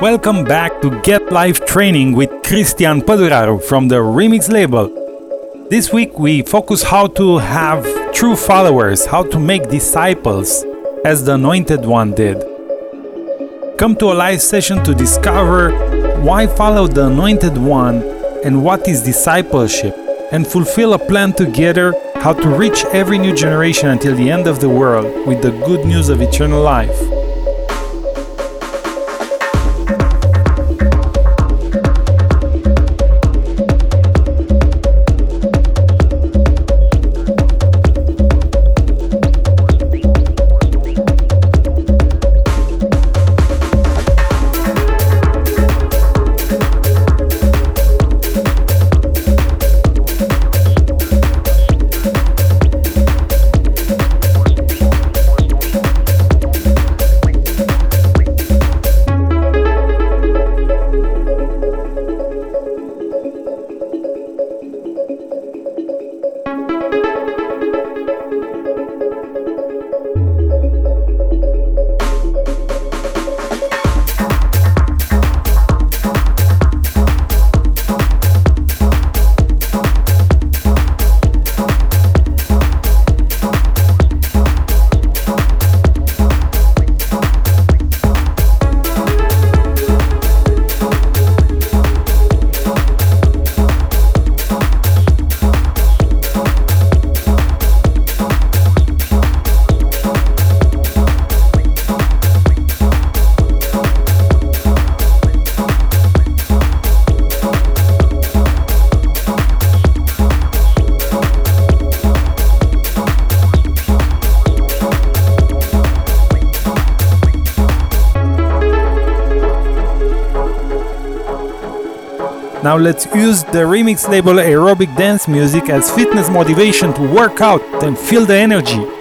Welcome back to Get Life Training with Cristian Păduraru from the Remix label. This week we focus how to have true followers, how to make disciples, as the Anointed One did. Come to a live session to discover why follow the Anointed One and what is discipleship, and fulfill a plan together how to reach every new generation until the end of the world with the good news of eternal life. Now let's use the remix label aerobic dance music as fitness motivation to work out and feel the energy.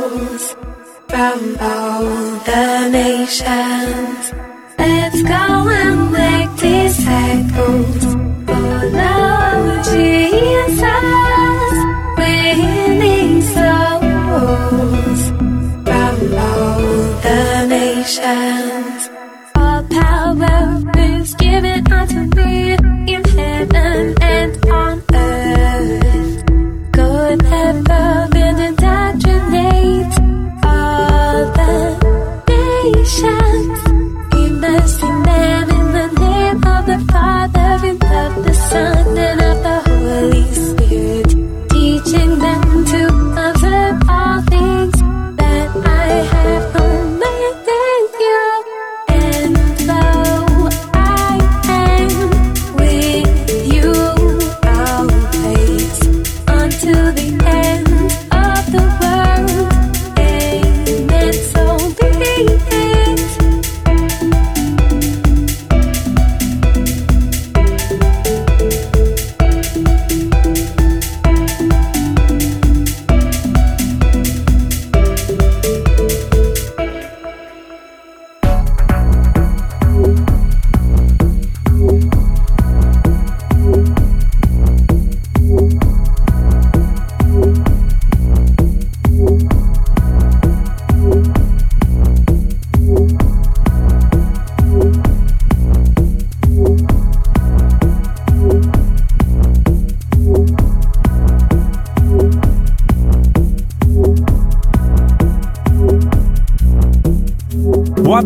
Souls from all the nations. Let's go and make disciples.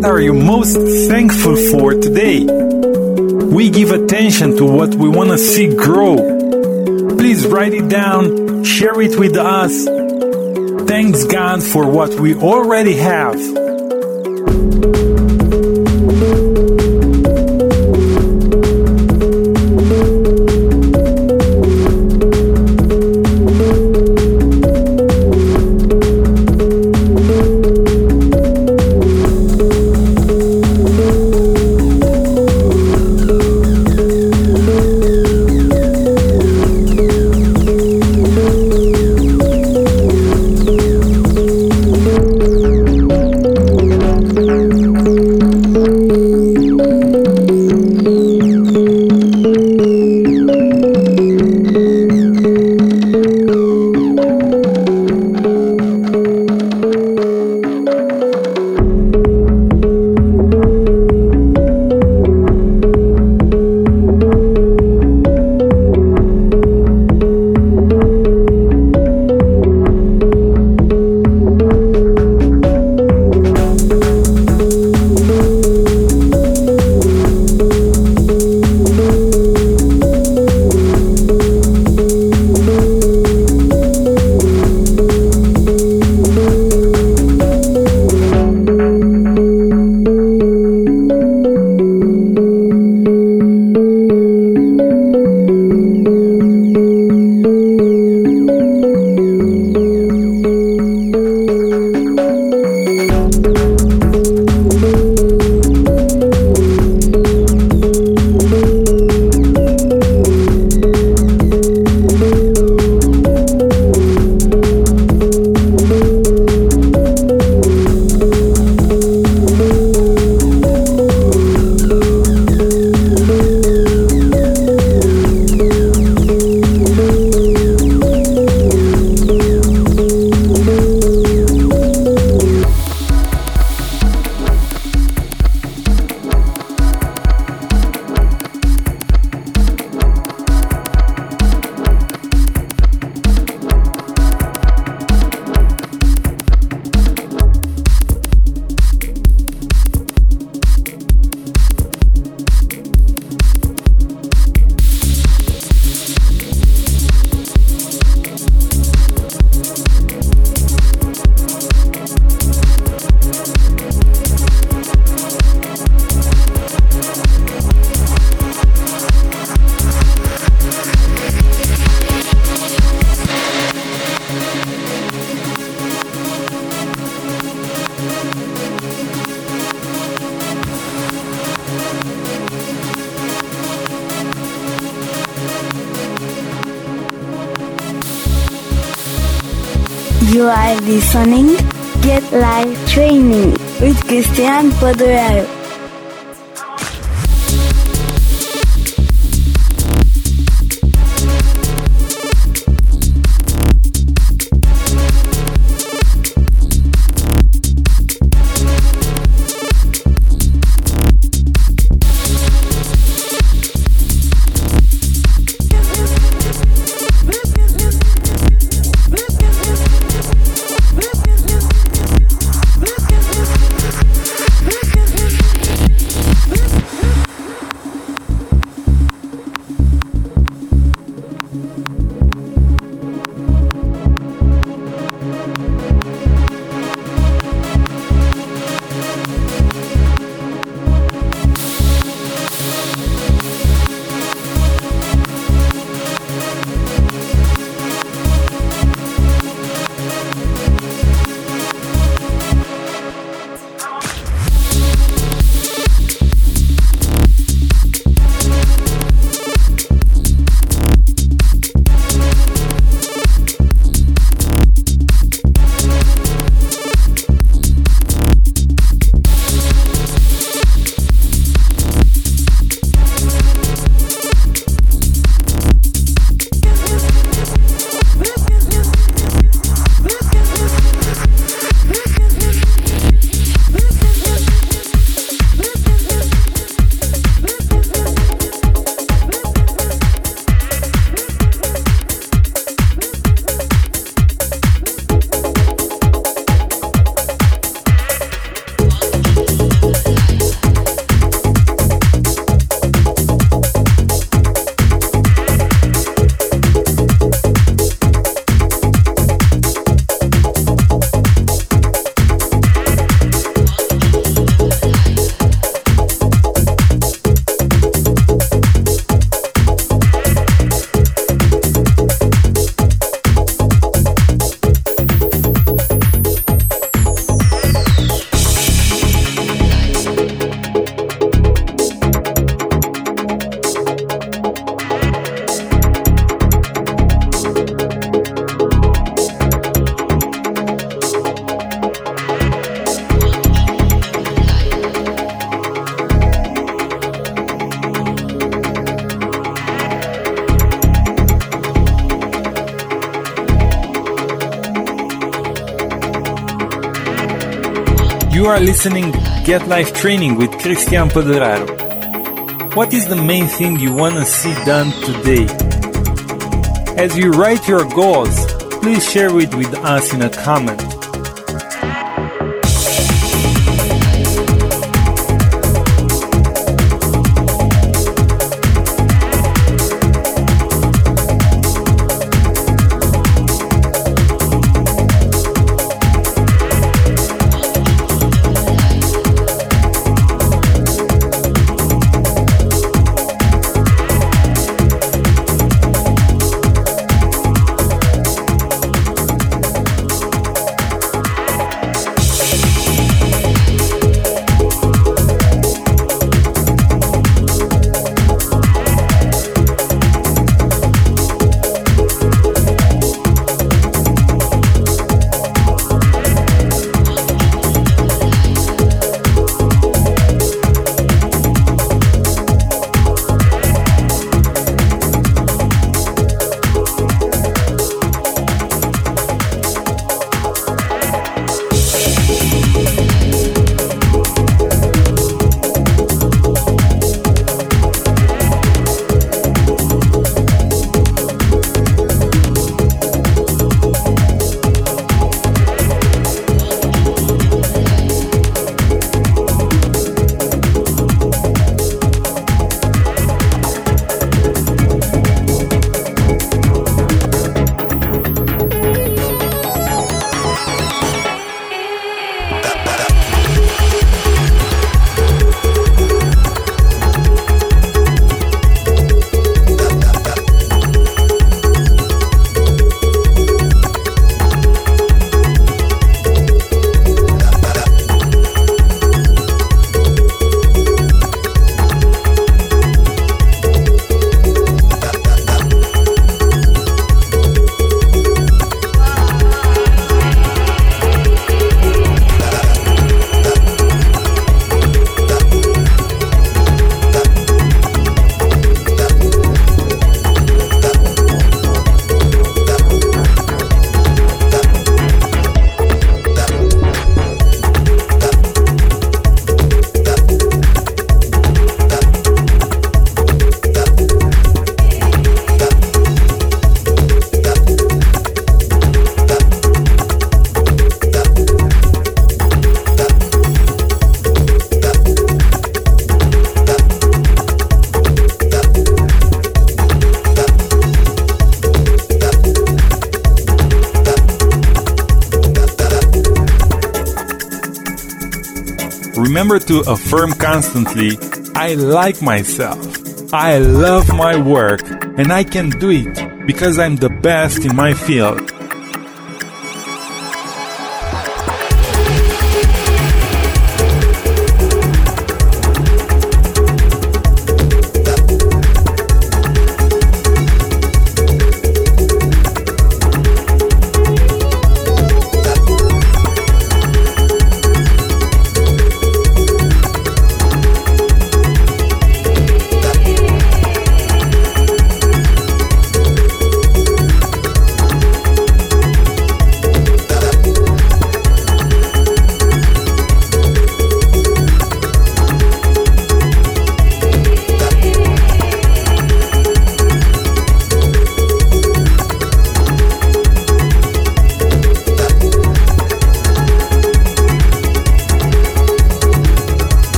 What are you most thankful for today? We give attention to what we want to see grow. Please write it down, share it with us. Thanks God for what we already have. Cristian Păduraru. You are listening Get Life Training with Cristian Păduraru. What is the main thing you want to see done today? As you write your goals, please share it with us in a comment. Remember to affirm constantly I like myself, I love my work, and I can do it because I'm the best in my field.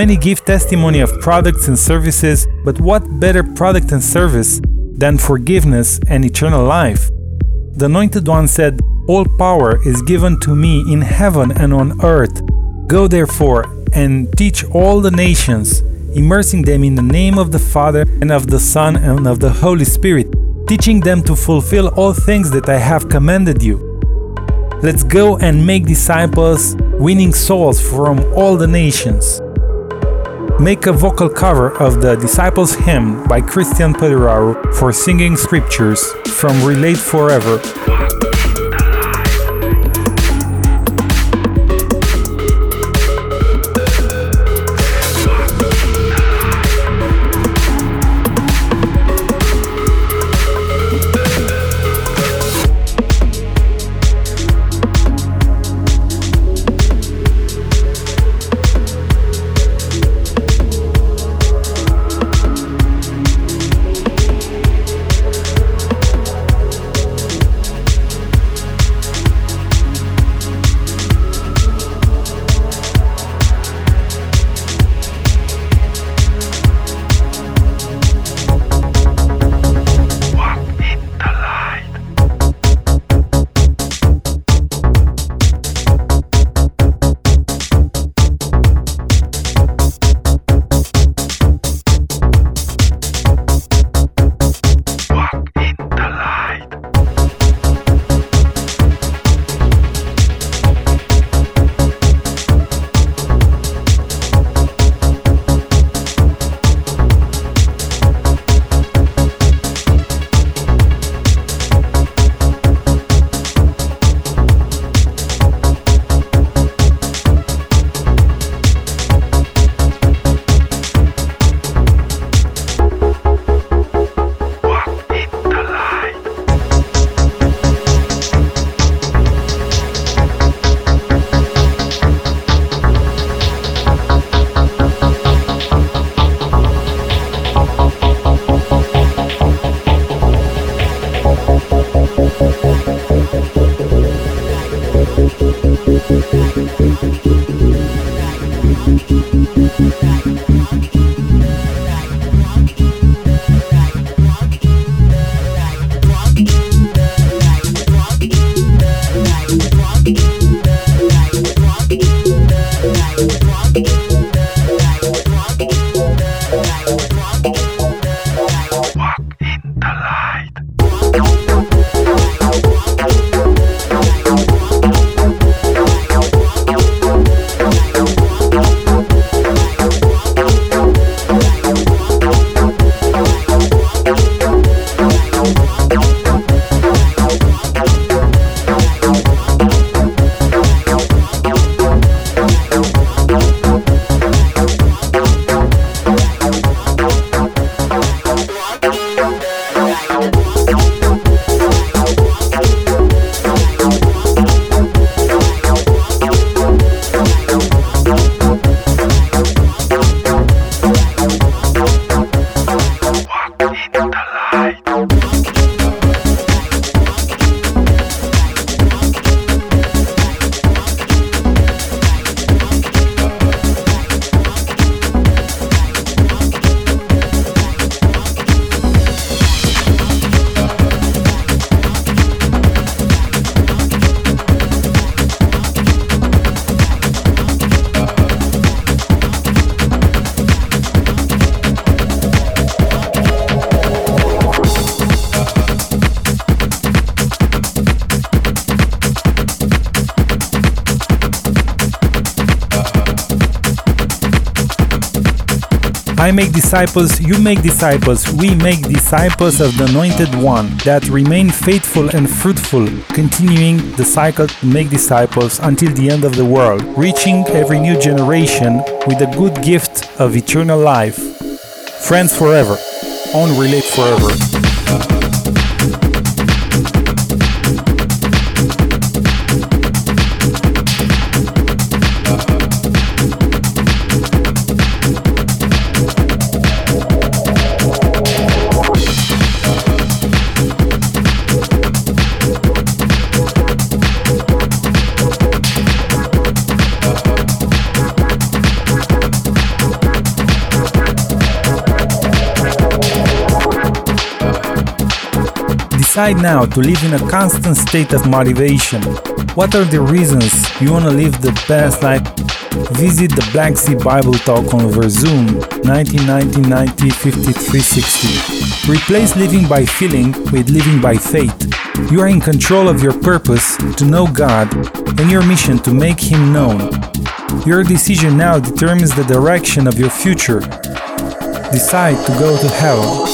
Many give testimony of products and services, but what better product and service than forgiveness and eternal life? The Anointed One said, All power is given to me in heaven and on earth. Go therefore and teach all the nations, immersing them in the name of the Father and of the Son and of the Holy Spirit, teaching them to fulfill all things that I have commanded you. Let's go and make disciples, winning souls from all the nations make a vocal cover of the Disciples Hymn by Cristian Păduraru for singing scriptures from Relate Forever make disciples, you make disciples, we make disciples of the Anointed One that remain faithful and fruitful, continuing the cycle to make disciples until the end of the world, reaching every new generation with the good gift of eternal life. Friends forever, on Relate Forever. Decide now to live in a constant state of motivation. What are the reasons you want to live the best life? Visit the Black Sea Bible Talk on Zoom 1990 90 5360. Replace living by feeling with living by faith. You are in control of your purpose to know God and your mission to make Him known. Your decision now determines the direction of your future. Decide to go to hell.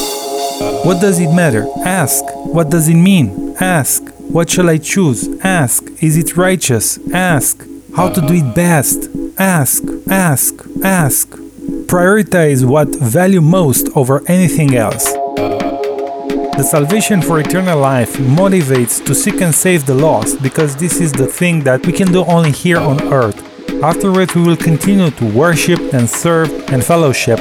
What does it matter? Ask. What does it mean? Ask. What shall I choose? Ask. Is it righteous? Ask. How to do it best? Ask. Ask. Ask. Prioritize what value most over anything else. The salvation for eternal life motivates to seek and save the lost because this is the thing that we can do only here on earth. Afterwards, we will continue to worship and serve and fellowship.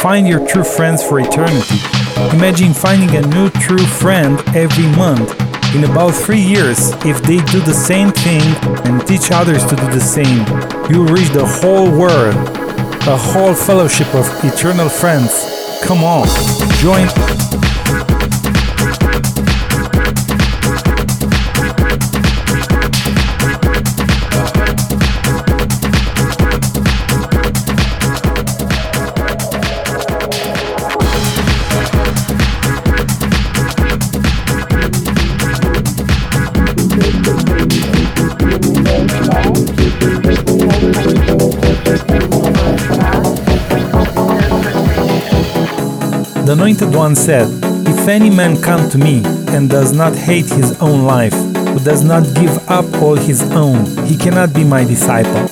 Find your true friends for eternity. Imagine finding a new true friend every month. In about three years, if they do the same thing and teach others to do the same, you reach the whole world, a whole fellowship of eternal friends. Come on, join. The Anointed One said, If any man come to me and does not hate his own life, who does not give up all his own, he cannot be my disciple.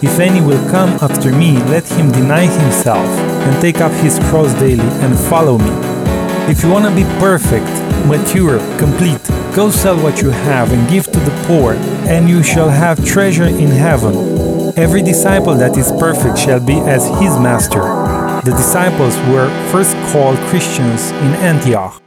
If any will come after me, let him deny himself and take up his cross daily and follow me. If you want to be perfect, mature, complete, go sell what you have and give to the poor, and you shall have treasure in heaven. Every disciple that is perfect shall be as his master. The disciples were first called Christians in Antioch.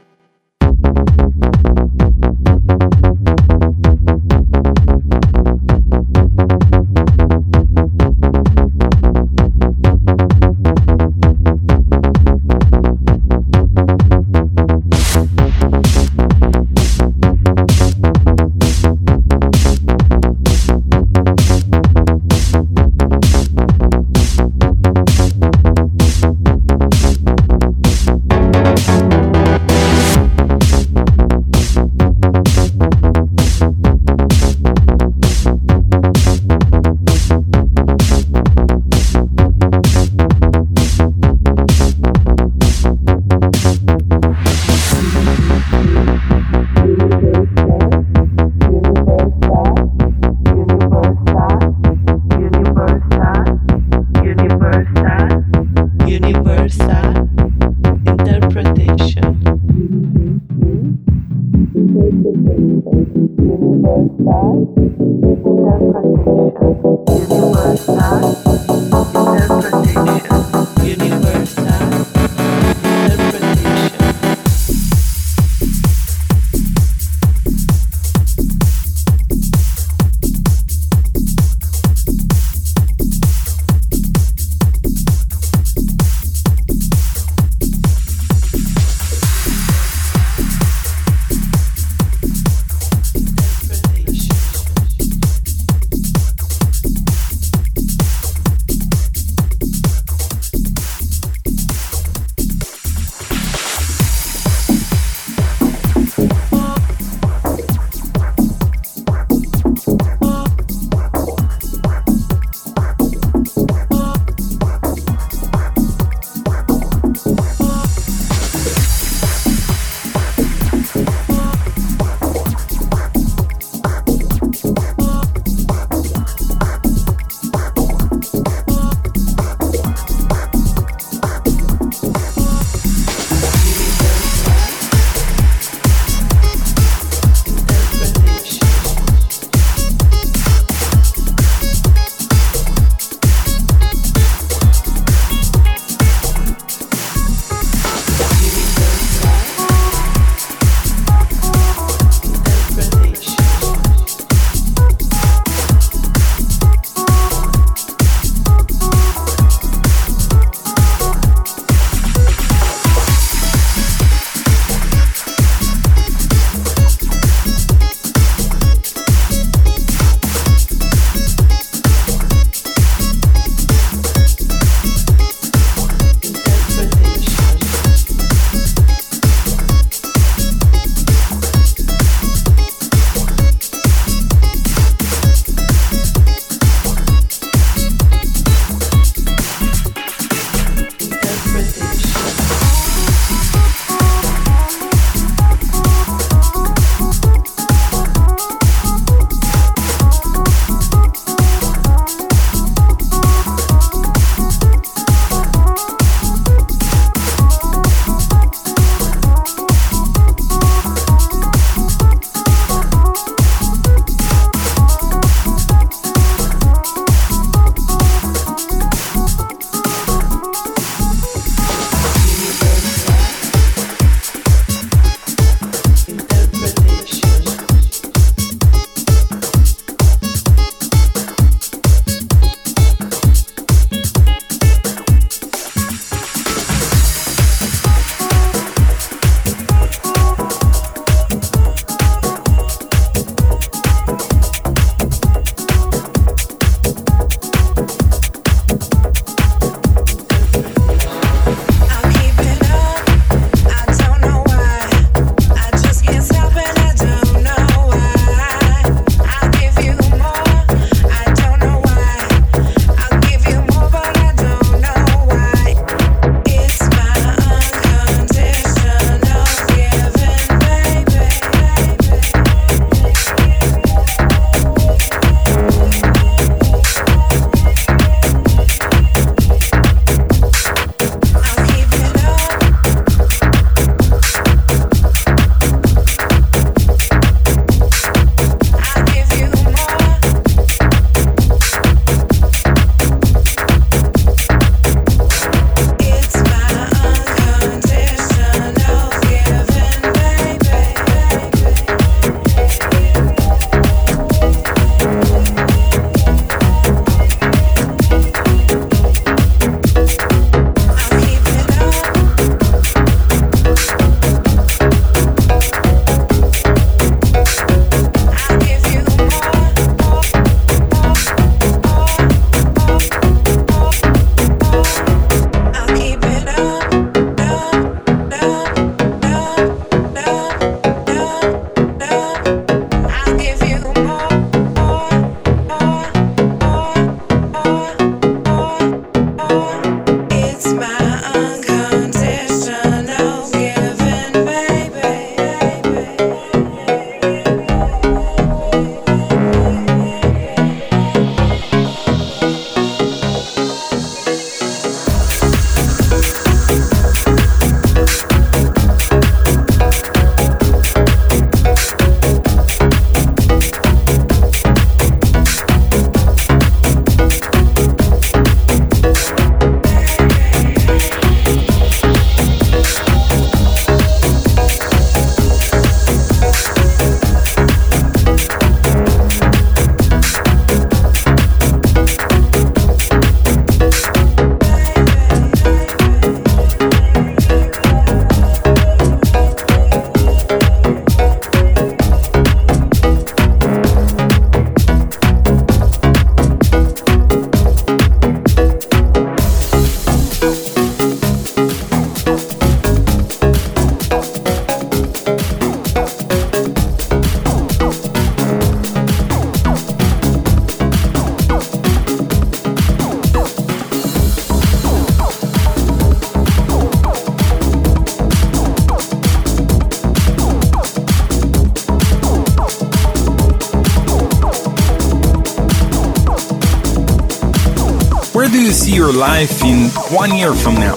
Life in one year from now?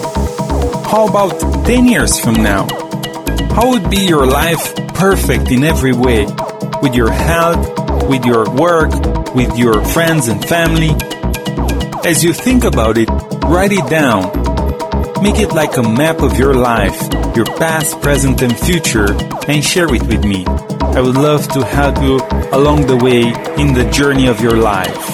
How about 10 years from now? How would be your life perfect in every way? With your health, with your work, with your friends and family? As you think about it, write it down. Make it like a map of your life, your past, present, and future, and share it with me. I would love to help you along the way in the journey of your life.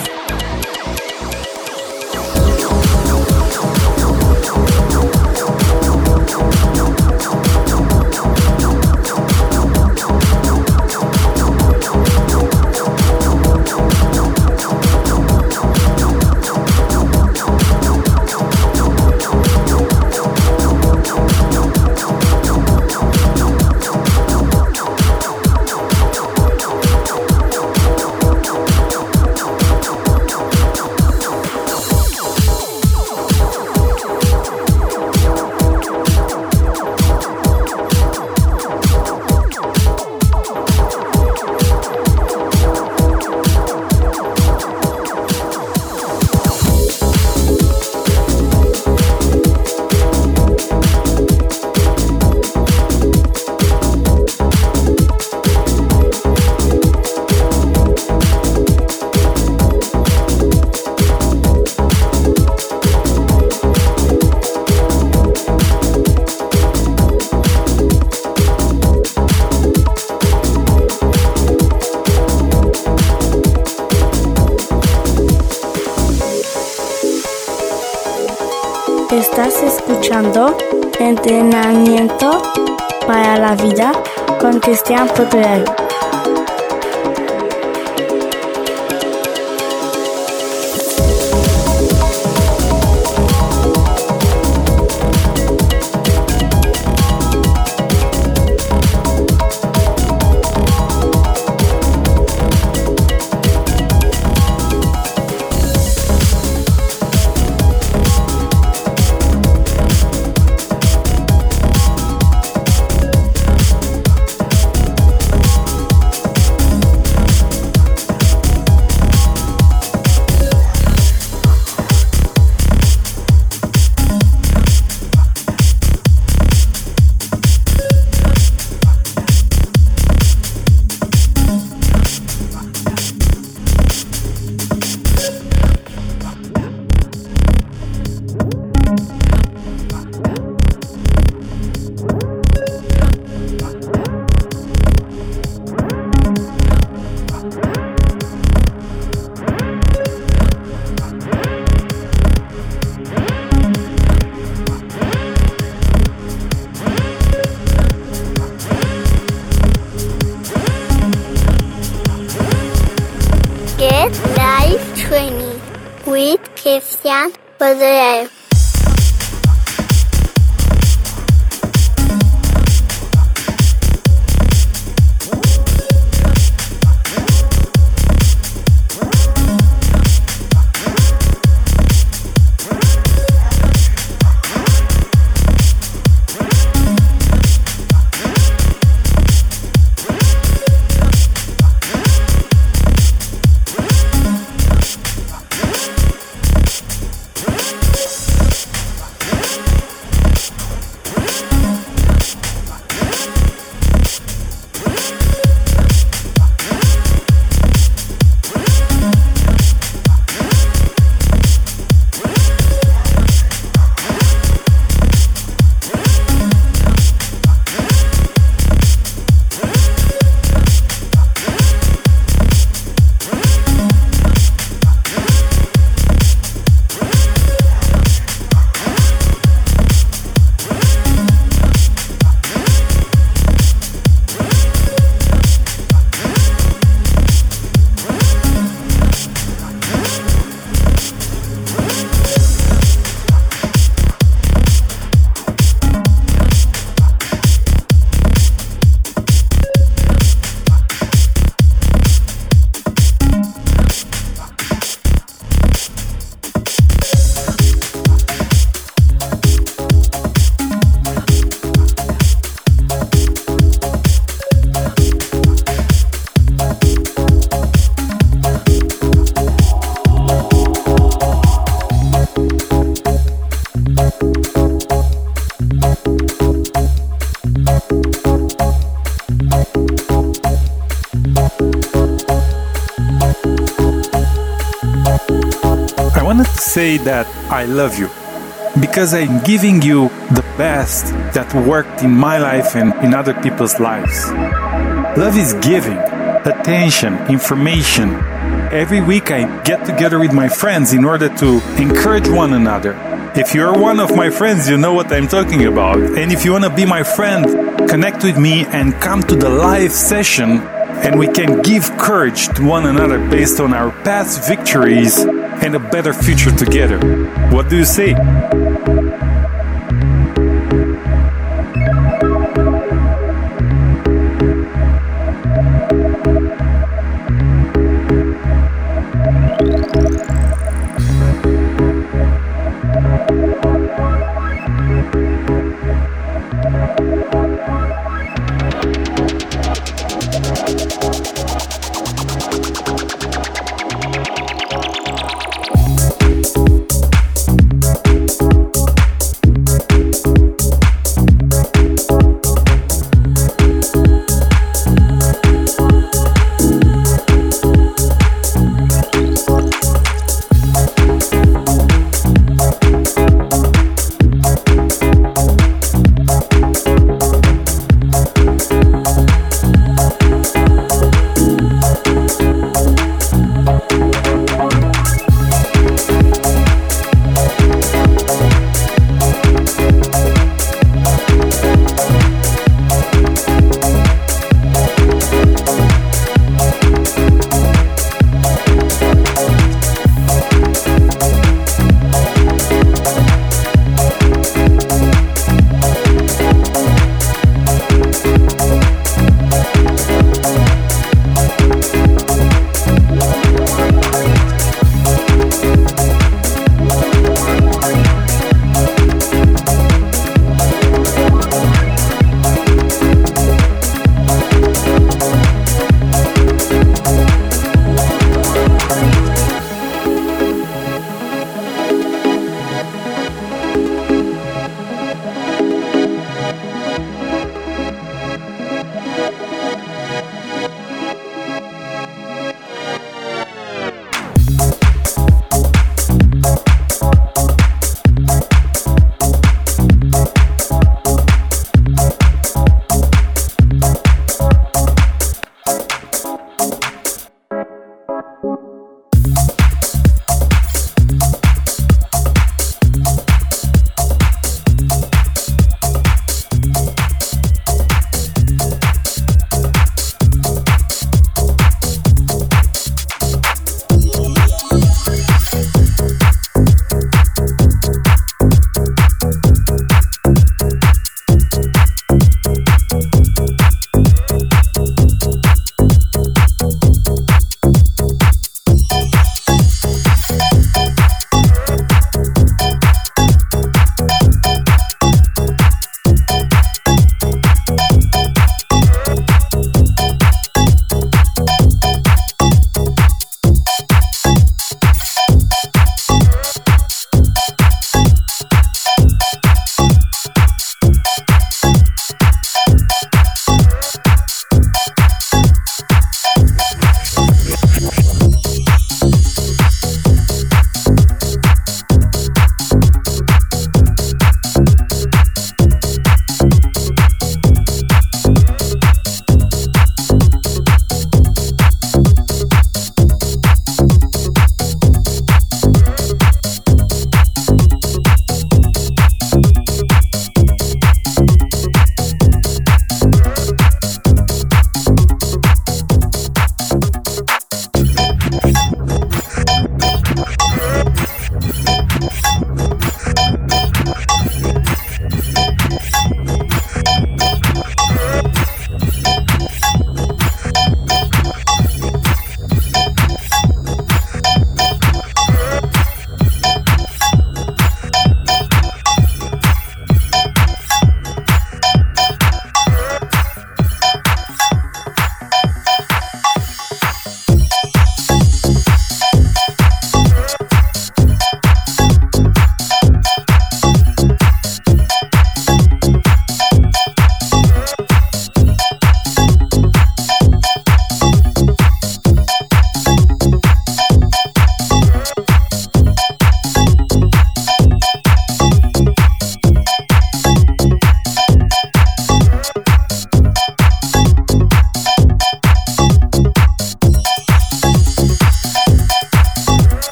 Entrenamiento para la Vida con Cristian Potrero. Say that I love you because I'm giving you the best that worked in my life and in other people's lives. Love is giving attention, information. Every week I get together with my friends in order to encourage one another. If you're one of my friends, you know what I'm talking about. And if you want to be my friend, connect with me and come to the live session and we can give courage to one another based on our past victories and a better future together. What do you say?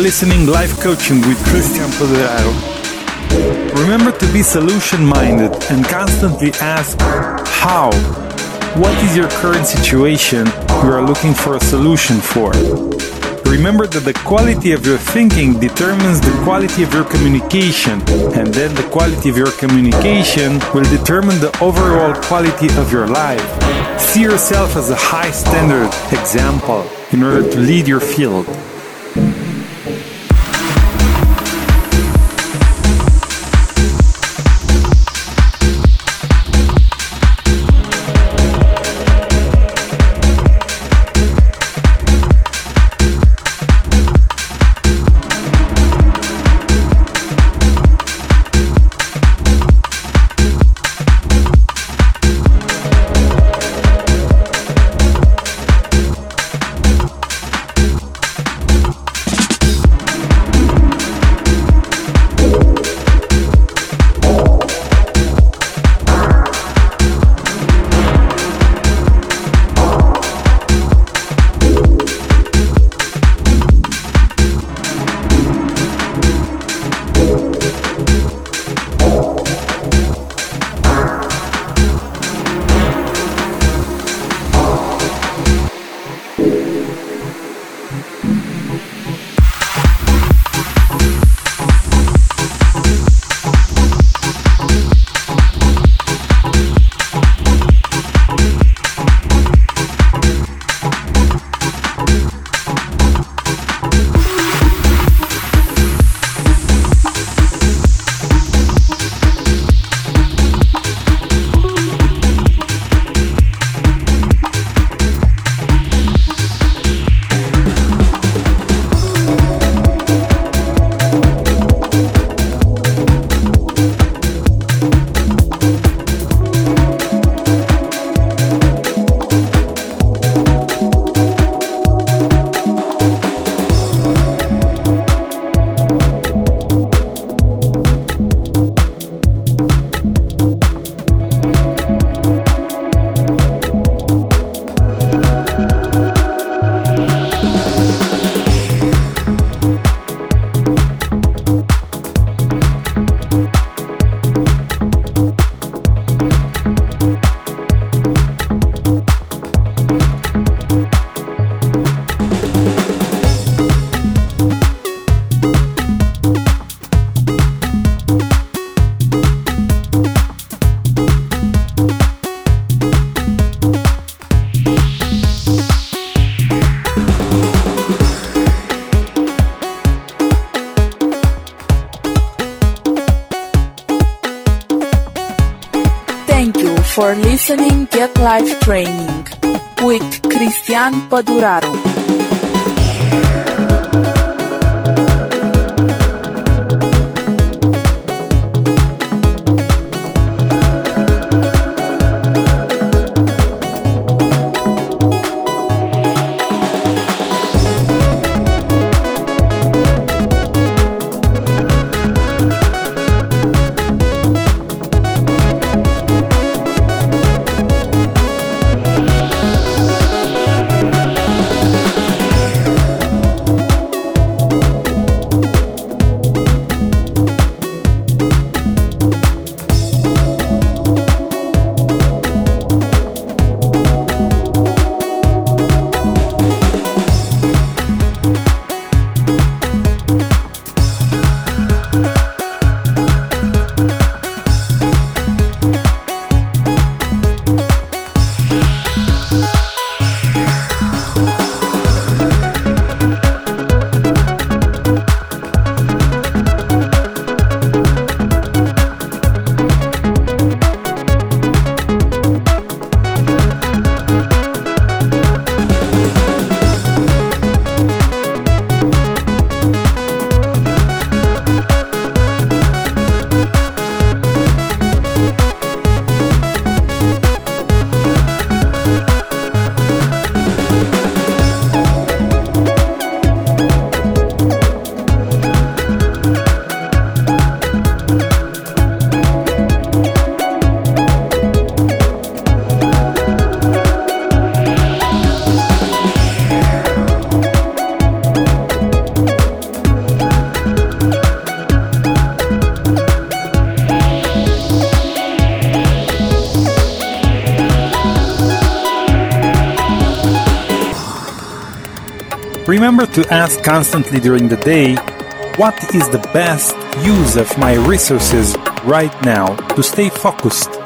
Listening Life Coaching with Cristian Păduraru. Remember to be solution minded and constantly ask how. What is your current situation you are looking for a solution for? Remember that the quality of your thinking determines the quality of your communication, and then the quality of your communication will determine the overall quality of your life. See yourself as a high standard example in order to lead your field. Cristian Păduraru. Remember to ask constantly during the day what is the best use of my resources right now to stay focused.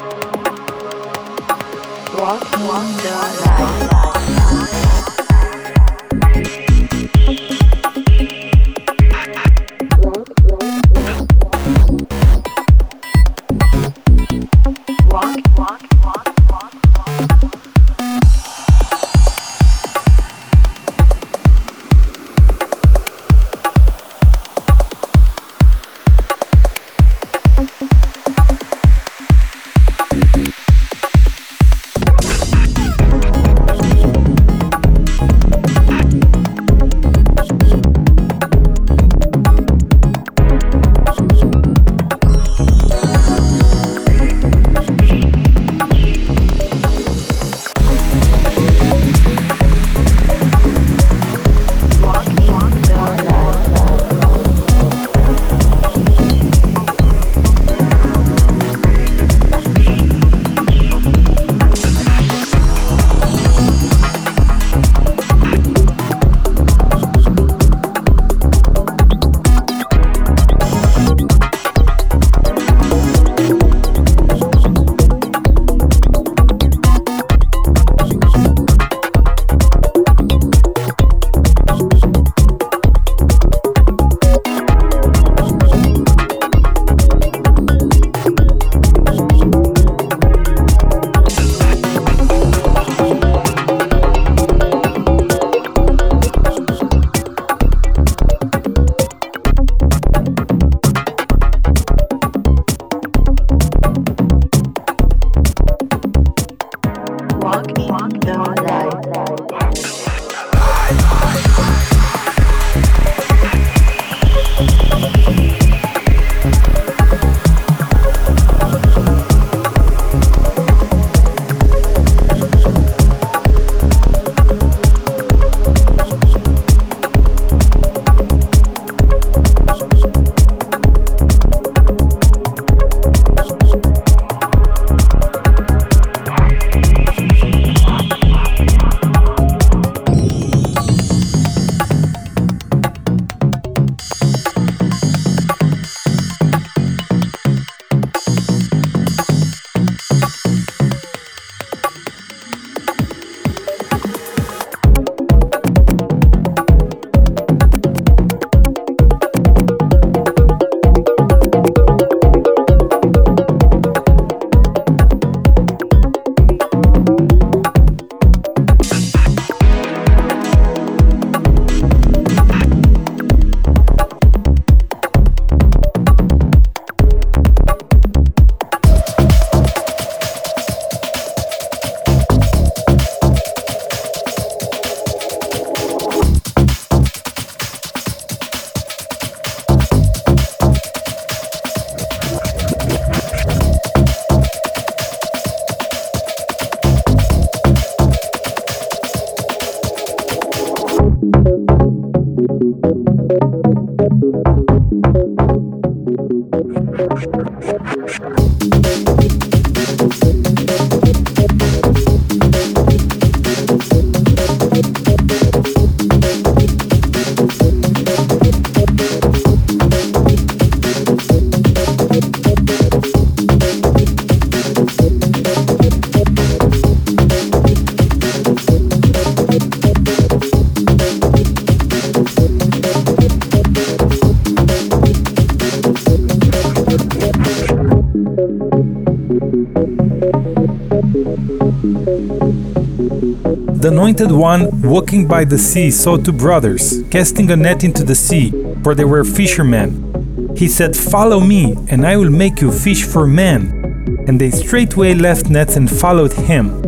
The anointed one walking by the sea saw two brothers casting a net into the sea, for they were fishermen. He said, Follow me, and I will make you fish for men. And they straightway left nets and followed him.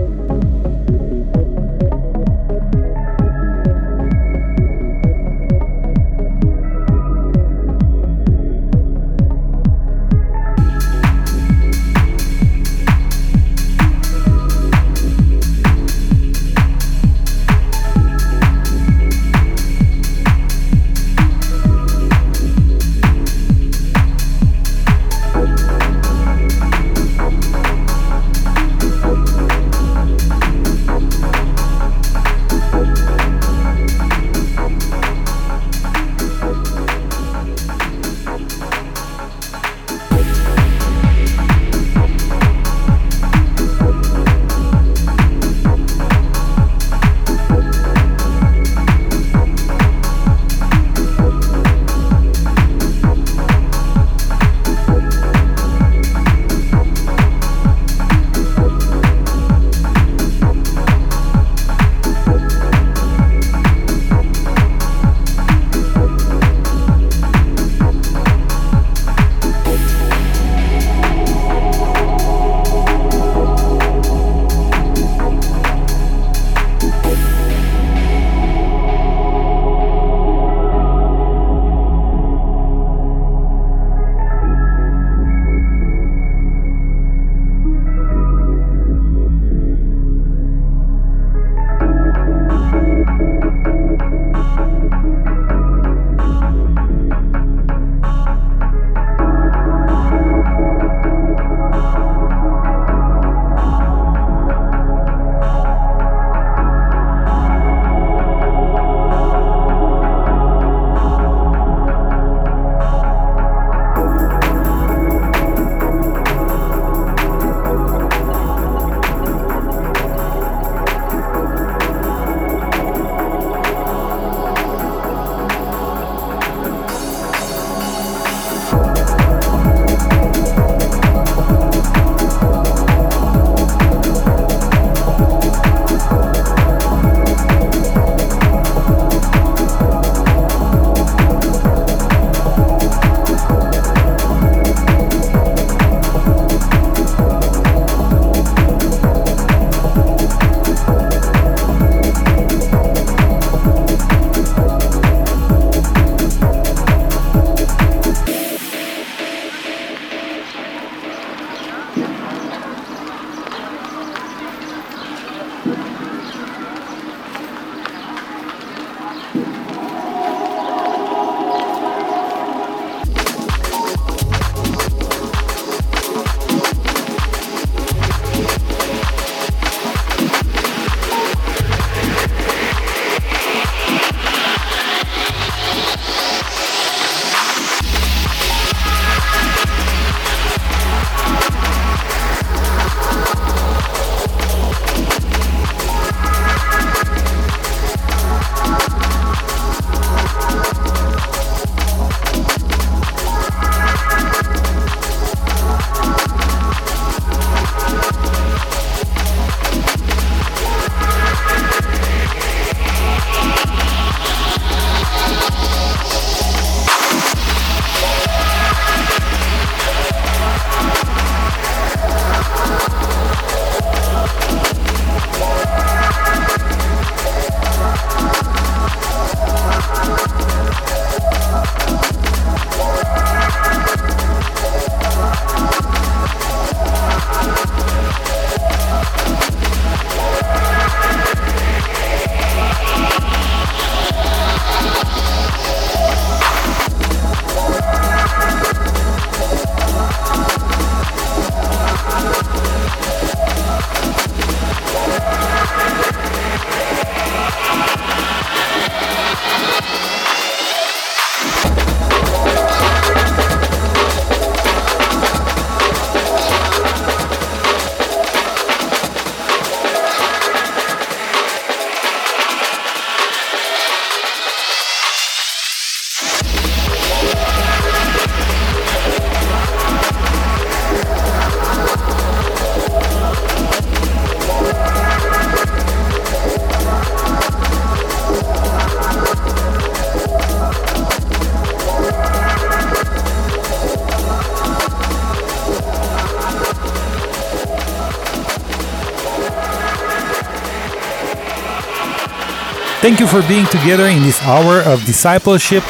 Thank you for being together in this hour of discipleship.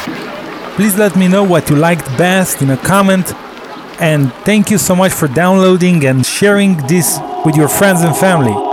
Please let me know what you liked best in a comment. And thank you so much for downloading and sharing this with your friends and family.